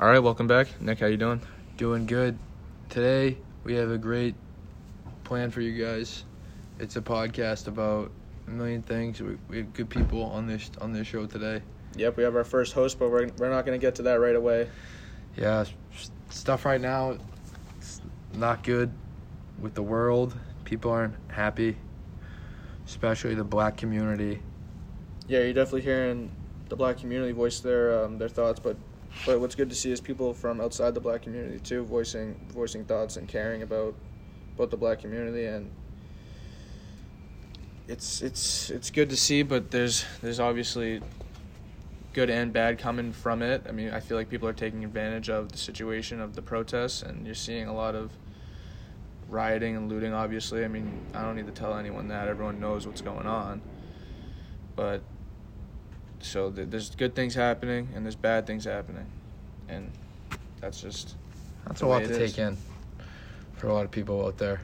All right, welcome back, Nick. How you doing? Doing good. Today we have a great plan for you guys. It's a podcast about a million things. We, we have good people on this on this show today. Yep, we have our first host, but we're we're not going to get to that right away. Yeah, stuff right now. It's not good with the world. People aren't happy, especially the black community. Yeah, you're definitely hearing the black community voice their um, their thoughts, but but what's good to see is people from outside the black community too voicing voicing thoughts and caring about about the black community and it's it's it's good to see, but there's there's obviously good and bad coming from it. I mean, I feel like people are taking advantage of the situation of the protests, and you're seeing a lot of rioting and looting. Obviously, I mean, I don't need to tell anyone that. Everyone knows what's going on, but so th- there's good things happening and there's bad things happening, and that's just That's a lot to take is. in for a lot of people out there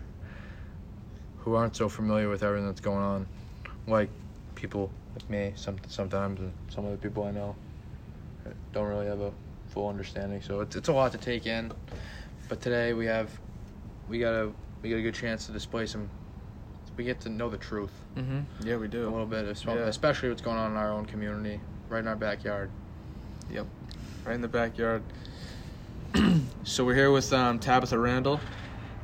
who aren't so familiar with everything that's going on, like people like me. Some sometimes and some other people I know don't really have a full understanding. So it's it's a lot to take in. But today we have we got a we got a good chance to display some. We get to know the truth mm-hmm. yeah, we do a little bit, es- Yeah. especially what's going on in our own community, right in our backyard. Yep, right in the backyard. so we're here with um, Tabitha Randell.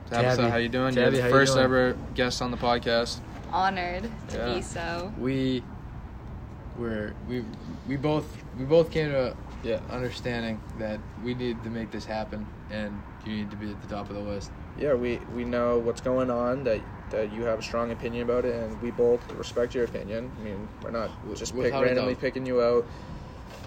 Tabitha, Tabby. how you doing? Tabby, You're how the you first doing? ever guest on the podcast. honored to Yeah. be so. We were we we both we both came to Yeah. understanding that we need to make this happen and you need to be at the top of the list. Yeah, we, we know what's going on, that that you have a strong opinion about it, and we both respect your opinion. I mean, we're not just pick, randomly picking you out.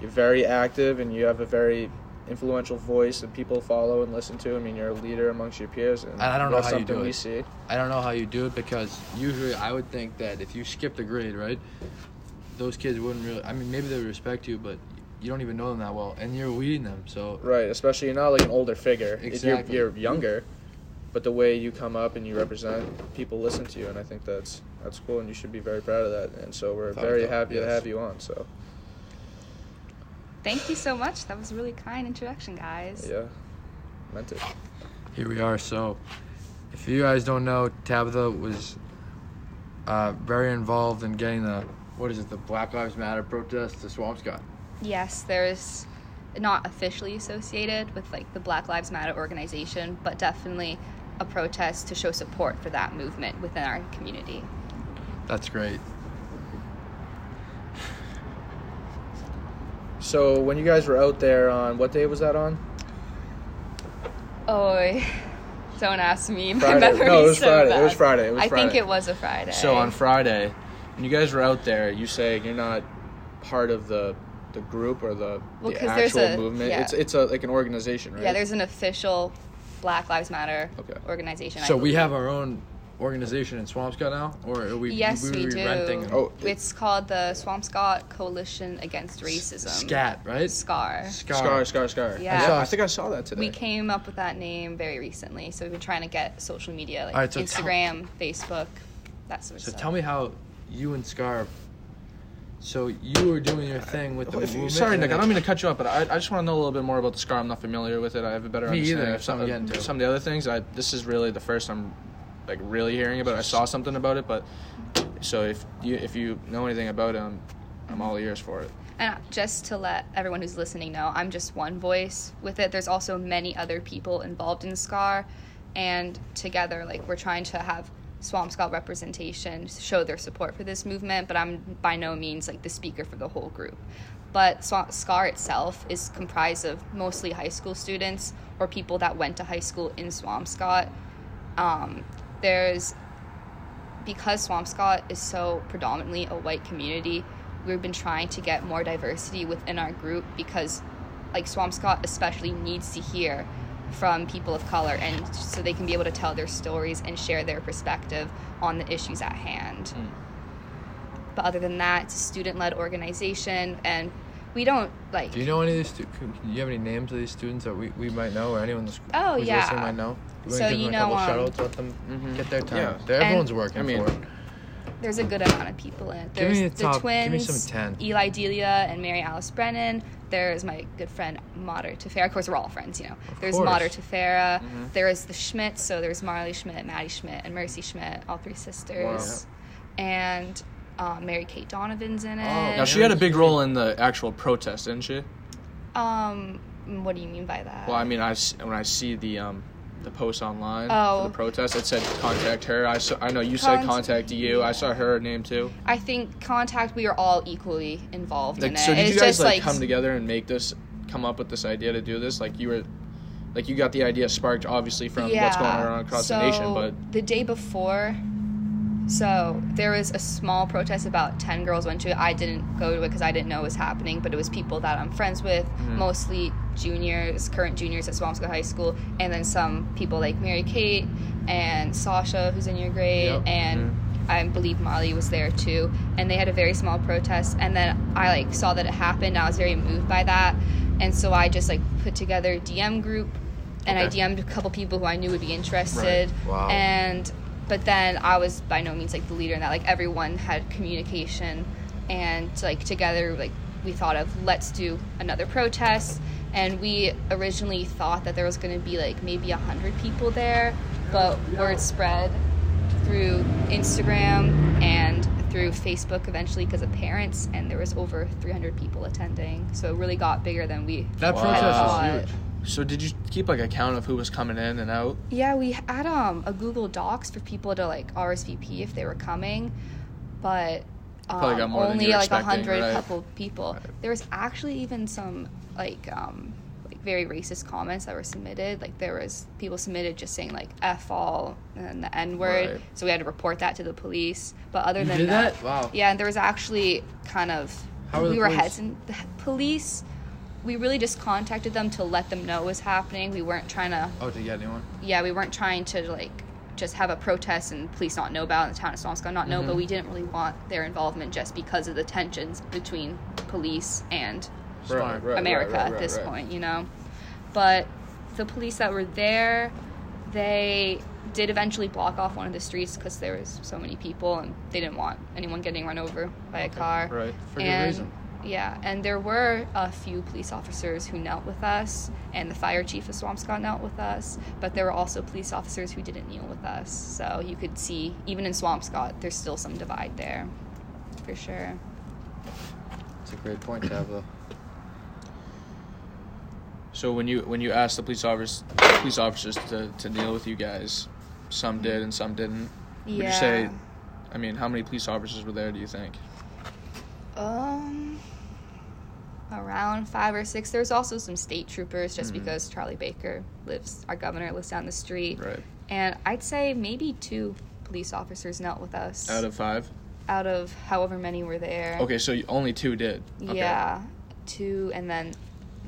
You're very active, and you have a very influential voice that people follow and listen to. I mean, you're a leader amongst your peers, and I don't know how you do it. see. I don't know how you do it because usually I would think that if you skipped a grade, right, those kids wouldn't really. I mean, maybe they would respect you, but you don't even know them that well, and you're leading them. So Right, especially you're not like an older figure. Exactly. You're, you're younger, but the way you come up and you represent, people listen to you, and I think that's that's cool, and you should be very proud of that. And so we're Without very doubt, happy to have you on. So Thank you so much. That was a really kind introduction, guys. yeah, meant it. here we are. So if you guys don't know, Tabitha was uh, very involved in getting the what is it, the Black Lives Matter protest to Swampscott. Yes, there's not officially associated with like the Black Lives Matter organization, but definitely a protest to show support for that movement within our community. That's great. So when you guys were out there on what day was that on? Oh, don't ask me. My Friday. memory's No, it was so Friday. It was Friday. It was I think it was a Friday. So on Friday, when you guys were out there, you say you're not part of the the group or the, Well, the actual a- movement. yeah. It's it's a like an organization, right? Yeah, there's an official Black Lives Matter Okay. organization. I So we have our own organization in Swampscott now, or are we? Yes, we, we, were do. renting. Oh, it's called the Swampscott Coalition Against Racism. Scat, right? SCAR. Scar, scar, scar. Yeah. I, saw, I think I saw that today. We came up with that name very recently, so we've been trying to get social media like All right, so tell- Instagram, Facebook, that sort of So stuff. So tell me how you and Scar. So you were doing your thing with the If you- movement. sorry, Nick. I then- don't mean to cut you off, but I, I just want to know a little bit more about the scar. I'm not familiar with it. I have a better Me either, understanding that's of some, I'm getting of to. some of the other things. I, this is really the first I'm like really hearing about. it. I saw something about it, but so if you if you know anything about it, I'm, I'm all ears for it. And just to let everyone who's listening know, I'm just one voice with it. There's also many other people involved in SCAR, and together, like we're trying to have Swampscott representation show their support for this movement. But I'm by no means like the speaker for the whole group. But Swa- SCAR itself is comprised of mostly high school students or people that went to high school in Swampscott. Um, there's because Swampscott is so predominantly a white community, we've been trying to get more diversity within our group because, like, Swampscott especially needs to hear from people of color and so they can be able to tell their stories and share their perspective on the issues at hand. But other than that, it's a student led organization and we don't like Do you know any of these? Stu- do you have any names of these students that we, we might know, or anyone that's Oh, who's yeah. listening might know? Do So wanna give you them a know, couple um, shout outs, let them Mhm. get their time. Yeah. Everyone's And- working I mean, for it. There's a good amount of people in it. Give There's me the the top- twins, give me some 10. Eli Delia and Mary Alice Brennan. There's my good friend Mater Tefera. Of course, we're all friends, you know. there's course. Mater Tefera. There is the Schmidts. So there's Marley Schmidt, Maddie Schmidt, and Mercy Schmidt, all three sisters. And um, Mary Kate Donovan's in it. Oh, Now she had a big role in the actual protest, didn't she? Um, what do you mean by that? Well, I mean, I when I see the um the post online Oh. for the protest, it said contact her. I saw, I know you said contact you. I saw her name too. I think contact. We are all equally involved in Like, it. so did it's you guys just like like come together and make this, come up with this idea to do this? Like you were, like you got the idea sparked obviously from what's going on across the nation, but the day before, so there was a small protest. About ten girls went to it. I didn't go to it because I didn't know it was happening. But it was people that I'm friends with, Mm-hmm. mostly juniors, current juniors at Swampscott High School, and then some people like Mary Kate and Sasha, who's in your grade, Yep. and. I believe Molly was there too, and they had a very small protest. And then I like saw that it happened. I was very moved by that, and so I just like put together a DM group, and I DM'd a couple people who I knew would be interested. Wow. And but then I was by no means like the leader in that. Like everyone had communication, and like together, like we thought of let's do another protest. And we originally thought that there was going to be like maybe a hundred people there, but word spread through Instagram and through Facebook eventually because of parents, and there was over 300 people attending. So it really got bigger than we That Wow. was huge. so did you keep like a count of who was coming in and out? Yeah, we had um a Google Docs for people to like RSVP if they were coming, but um, got more only like a hundred right. couple people. There was actually even some like um like very racist comments that were submitted. Like there was people submitted just saying like f all and the n word. Right. So we had to report that to the police. But other You than did that, that? Wow. yeah, and there was actually kind of How we were police? hesitant. The police. We really just contacted them to let them know what was happening. We weren't trying to Oh, to get anyone? yeah, we weren't trying to like just have a protest and police not know about it, and the town of Swampscott not know, Mm-hmm. but we didn't really want their involvement just because of the tensions between police and Smart. America at this point, you know. But the police that were there, they did eventually block off one of the streets because there was so many people and they didn't want anyone getting run over by a car. Right. For good and, reason. Yeah, and there were a few police officers who knelt with us, and the fire chief of Swampscott knelt with us, but there were also police officers who didn't kneel with us. So you could see, even in Swampscott, there's still some divide there, for sure. It's a great point to have, though. So when you when you asked the police officers police officers to, to kneel with you guys, some did and some didn't. Yeah. Would you say? I mean, how many police officers were there? Do you think? Um, around five or six. There's also some state troopers, just because Charlie Baker lives, our governor lives down the street. Right. And I'd say maybe two police officers knelt with us Out of five. out of however many were there. Okay, so only two did. Okay. Yeah, two, and then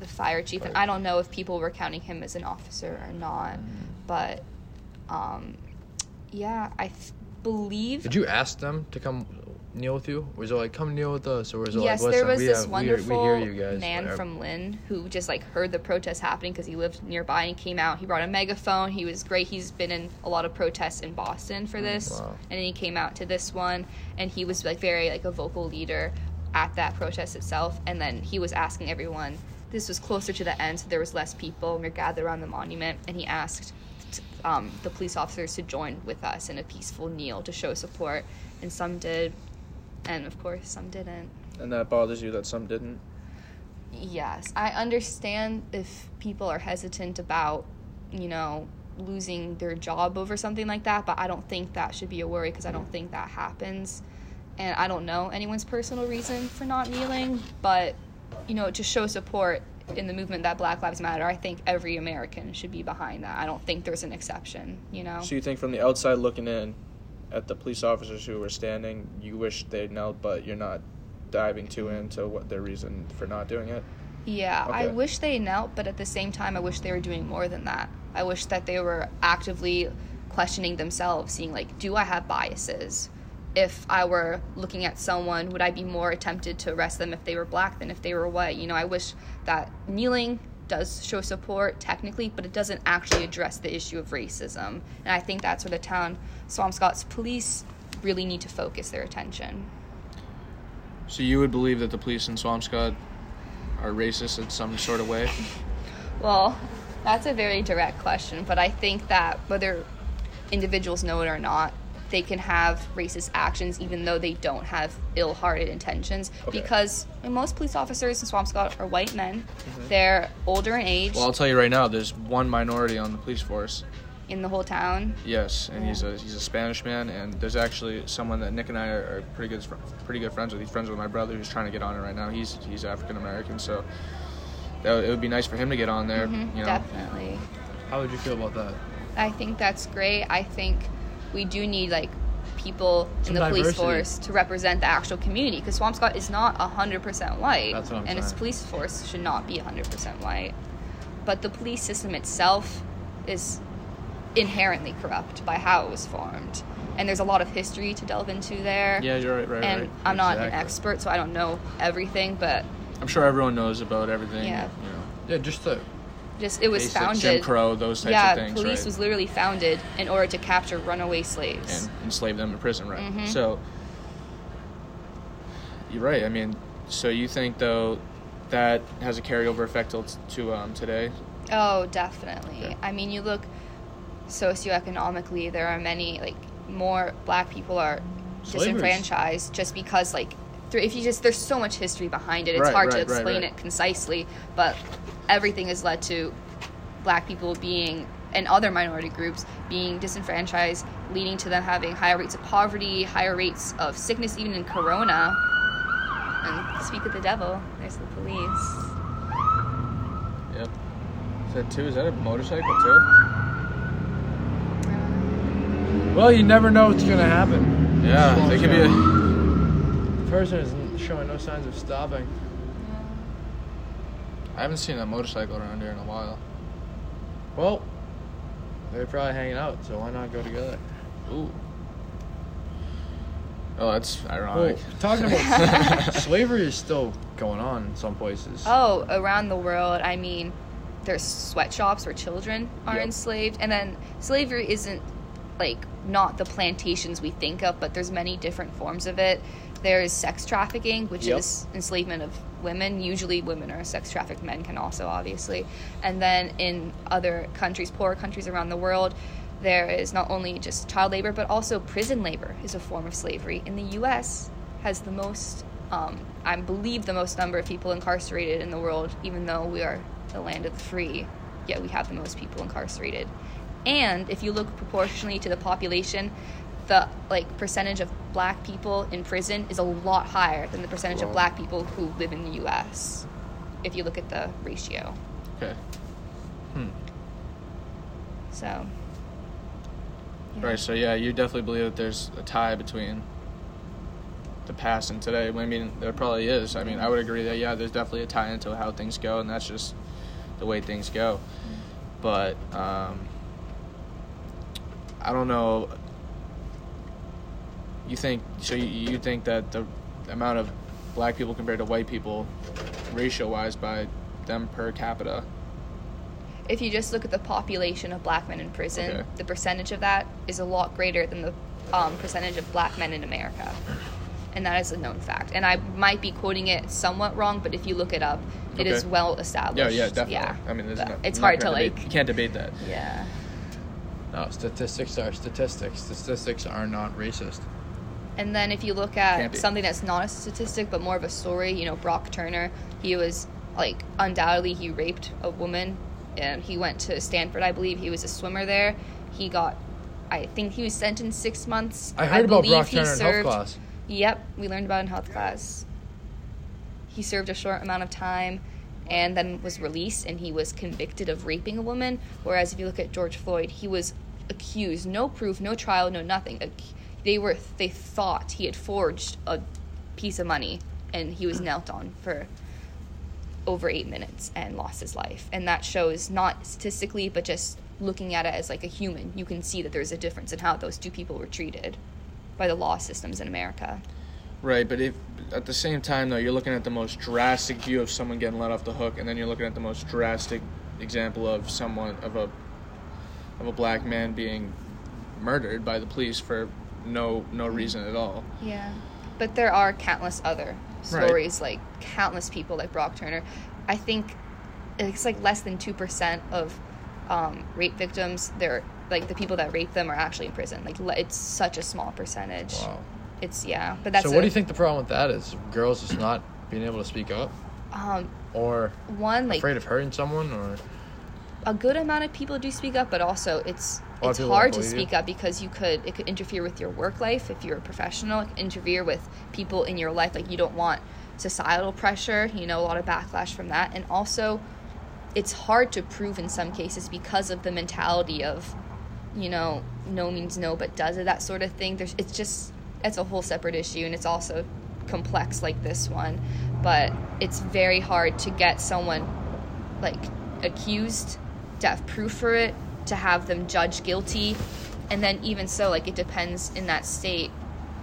the fire chief. And I don't know if people were counting him as an officer or not, Mm-hmm. but um, yeah, I th- believe. Did you ask them to come kneel with you? Was it like, come kneel with us? Or was it yes, like, there was we, this have, wonderful we, we guys. man whatever." from Lynn who just like heard the protest happening because he lived nearby and came out. He brought a megaphone. He was great. He's been in a lot of protests in Boston for this, wow. and then he came out to this one, and he was like very like a vocal leader at that protest itself. And then he was asking everyone. This was closer to the end, so there was less people. And we were gathered around the monument, and he asked um, the police officers to join with us in a peaceful kneel to show support, and some did, and of course some didn't. And that bothers you that some didn't. Yes, I understand if people are hesitant about, you know, losing their job over something like that, but I don't think that should be a worry because I don't think that happens. And I don't know anyone's personal reason for not kneeling, but, you know, to show support in the movement that Black Lives Matter, I think every American should be behind that. I don't think there's an exception, you know? So you think from the outside looking in, at the police officers who were standing, you wish they knelt, but you're not diving too into what their reason for not doing it. Yeah, I wish they knelt, but at the same time, I wish they were doing more than that. I wish that they were actively questioning themselves, seeing, like, do I have biases? If I were looking at someone, would I be more tempted to arrest them if they were black than if they were white? You know, I wish that kneeling does show support technically, but it doesn't actually address the issue of racism. And I think that's where the town Swampscott's police really need to focus their attention. So you would believe that the police in Swampscott are racist in some sort of way? Well, that's a very direct question, but I think that whether individuals know it or not, they can have racist actions even though they don't have ill-hearted intentions Okay. because most police officers in Swampscott are white men. They're older in age Well, I'll tell you right now, there's one minority on the police force. in the whole town. Yes, and he's a he's a Spanish man, and there's actually someone that Nick and I are, are pretty good pretty good friends with. He's friends with my brother, who's trying to get on it right now. He's he's African American, so that, would- it would be nice for him to get on there. Mhm, You know, Definitely. How would you feel about that? I think that's great. I think we do need like people Some in the police force to represent the actual community because Swampscott is not 100% white That's what I'm and its police force should not be 100% white. But the police system itself is inherently corrupt by how it was formed. And there's a lot of history to delve into there. yeah, you're right, right, and right. I'm not an expert, so I don't know everything, but I'm sure everyone knows about everything. Yeah. You know, Yeah, just to just it was founded. Jim Crow, those types yeah, of things, police right? was literally founded in order to capture runaway slaves. and enslave them in prison, right? Mhm. So you're right. I mean, so you think though that has a carryover effect to um, today? Oh, definitely. Okay. I mean, you look socioeconomically, there are many like more black people are Slavery's- disenfranchised just because like there, if you just there's so much history behind it. It's Right, hard to right, right, explain right. it concisely, but everything has led to black people being and other minority groups being disenfranchised, leading to them having higher rates of poverty, higher rates of sickness, even in corona. And speak of the devil, there's the police. Yep. Is that two? Is that a motorcycle too? Um, well, you never know what's gonna happen. Yeah, it they could be. A, The person is showing no signs of stopping. I haven't seen a motorcycle around here in a while. Well, they're probably hanging out, so why not go together? Ooh. Oh, that's Well, ironic. talking about slavery is still going on in some places. Oh, around the world, I mean, there's sweatshops where children are Yep. enslaved, and then slavery isn't like not the plantations we think of, but there's many different forms of it. There's sex trafficking, which Yep. is enslavement of women. Usually, women are sex trafficked. Men can also, obviously. And then in other countries, poorer countries around the world, there is not only just child labor, but also prison labor is a form of slavery. In the U.S., has the most, um, I believe, the most number of people incarcerated in the world, even though we are the land of the free. Yet we have the most people incarcerated. And if you look proportionally to the population, the like percentage of black people in prison is a lot higher than the percentage of black people who live in the U.S. If you look at the ratio, Okay. Hmm. so yeah. Right. So yeah, you definitely believe that there's a tie between the past and today. I mean, there probably is. I mean, I would agree that yeah, there's definitely a tie into how things go, and that's just the way things go. But um, I don't know. You think so? You, you think that the amount of black people compared to white people, ratio-wise, by them per capita, if you just look at the population of black men in prison, Okay. the percentage of that is a lot greater than the um, percentage of black men in America. And that is a known fact. And I might be quoting it somewhat wrong, but if you look it up, it is Okay. well established. yeah, yeah, definitely. Yeah. I mean, there's no, it's hard to gonna like. You can't debate that. Yeah. No, statistics are statistics. Statistics are not racist. And then if you look at something that's not a statistic but more of a story, you know, Brock Turner, he was like undoubtedly he raped a woman and he went to Stanford, I believe. He was a swimmer there. He got I think he was sentenced 6 months. I heard about believe Brock he Turner in health served- class. Yep, we learned about in health class. He served a short amount of time and then was released and he was convicted of raping a woman. Whereas if you look at George Floyd, he was accused, no proof, no trial, no nothing. They were they thought he had forged a piece of money and he was knelt on for over eight minutes and lost his life. And that shows not statistically, but just looking at it as like a human, you can see that there's a difference in how those two people were treated by the law systems in America. Right, but if at the same time though you're looking at the most drastic view of someone getting let off the hook, and then you're looking at the most drastic example of someone of a of a black man being murdered by the police for no no reason at all. Yeah. But there are countless other Right. stories, like countless people like Brock Turner. I think it's like less than 2% of um, rape victims, they're like the people that rape them are actually in prison. Like it's such a small percentage. Wow. It's yeah, but that's so what a- do you think the problem with that is? Girls just not being able to speak up, Um, or one like afraid of hurting someone, or a good amount of people do speak up, but also it's A lot of it's hard to believe you. speak up because you could it could interfere with your work life if you're a professional. It could interfere with people in your life. Like you don't want societal pressure. You know, a lot of backlash from that, and also it's hard to prove in some cases because of the mentality of you know no means no but does it that sort of thing there's it's just it's a whole separate issue and it's also complex like this one but it's very hard to get someone like accused to have proof for it to have them judged guilty. And then even so like it depends in that state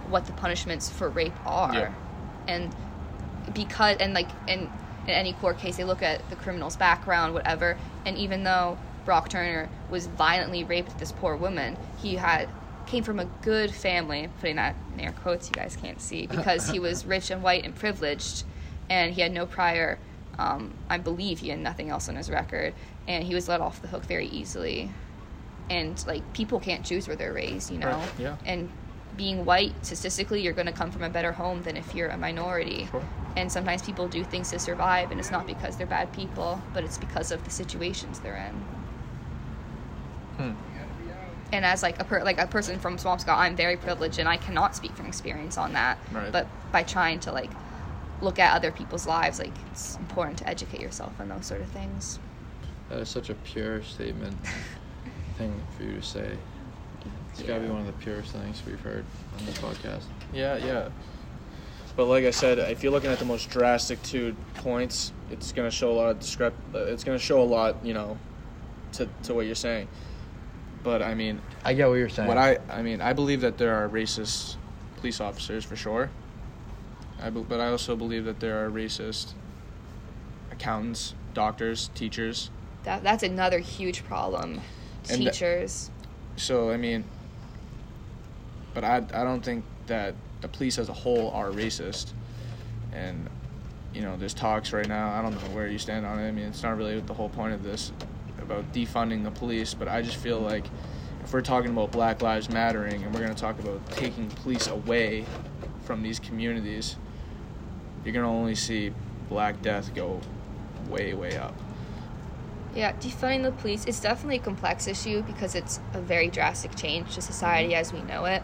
what the punishments for rape are. Yeah. and because and like in in any court case they look at the criminal's background whatever. And even though brock turner was violently raped this poor woman he had came from a good family putting that in air quotes you guys can't see because he was rich and white and privileged and he had no prior um, i believe he had nothing else on his record and he was let off the hook very easily and like people can't choose where they're raised you know Right, yeah. and being white statistically you're going to come from a better home than if you're a minority Sure. and sometimes people do things to survive and it's not because they're bad people but it's because of the situations they're in Hmm. and as like a per- like a person from Swampscott, I'm very privileged and I cannot speak from experience on that. Right. But by trying to like look at other people's lives, like it's important to educate yourself on those sort of things. that is such a pure statement thing for you to say. It's gotta be one of the purest things we've heard on this podcast. Yeah, yeah. But like I said, if you're looking at the most drastic two points, it's gonna show a lot of discrep. uh, It's gonna show a lot, you know, to to what you're saying. But I mean, I get what you're saying. what I I mean, I believe that there are racist police officers for sure. I be, but I also believe that there are racist accountants, doctors, teachers. That that's another huge problem. And th- Teachers. So I mean, but I I don't think that the police as a whole are racist, and you know there's talks right now. I don't know where you stand on it. I mean, it's not really the whole point of this about defunding the police, but I just feel like if we're talking about Black Lives Mattering and we're going to talk about taking police away from these communities, you're going to only see Black Death go way way up. Yeah, defunding the police is definitely a complex issue because it's a very drastic change to society as we know it.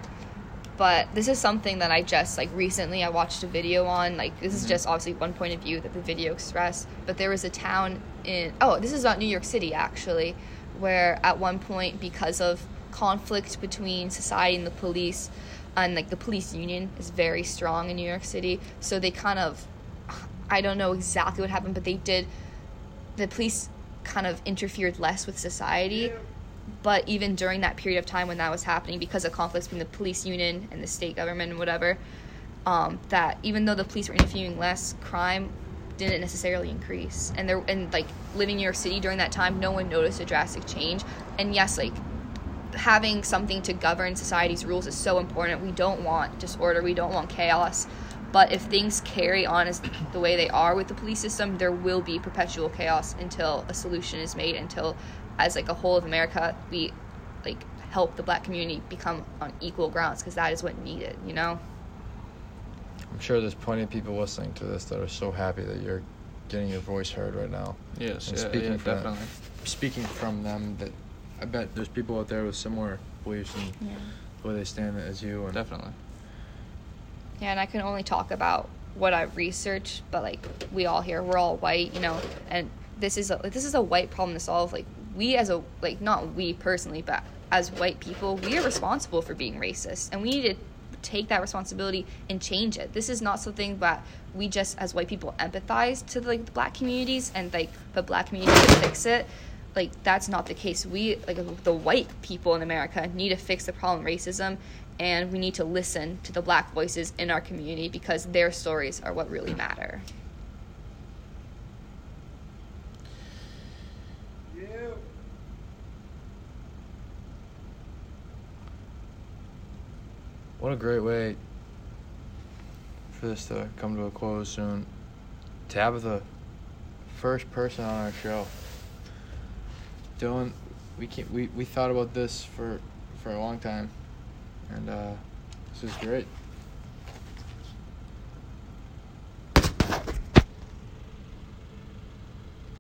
But this is something that I just like recently I watched a video on. Like this is Mhm. just obviously one point of view that the video expressed. But there was a town in oh, this is not New York City actually, where at one point because of conflict between society and the police, and like the police union is very strong in New York City, so they kind of I don't know exactly what happened, but they did the police kind of interfered less with society. But even during that period of time when that was happening, because of conflicts between the police union and the state government and whatever, um, that even though the police were interfering less, crime didn't necessarily increase. And there and like living in New York City during that time, no one noticed a drastic change. And yes, like having something to govern society's rules is so important. We don't want disorder, we don't want chaos. But if things carry on as the way they are with the police system, there will be perpetual chaos until a solution is made. Until, as like a whole of America, we like help the black community become on equal grounds because that is what needed. You know. I'm sure there's plenty of people listening to this that are so happy that you're getting your voice heard right now. Yes, And yeah, speaking yeah, from definitely. Speaking from them, that I bet there's people out there with similar beliefs and Yeah. the way they stand as you. And Definitely. Yeah, and I can only talk about what I've researched, but like we all here, we're all white, you know, and this is a like, this is a white problem to solve. Like we as a like not we personally, but as white people, we are responsible for being racist, and we need to take that responsibility and change it. This is not something that we just as white people empathize to like the black communities and like the black community to fix it. Like that's not the case. We like the white people in America need to fix the problem racism and we need to listen to the black voices in our community because their stories are what really matter. what a great way for this to come to a close soon. Tabitha, first person on our show. Dylan, we can we, we thought about this for for a long time, and uh, this is great.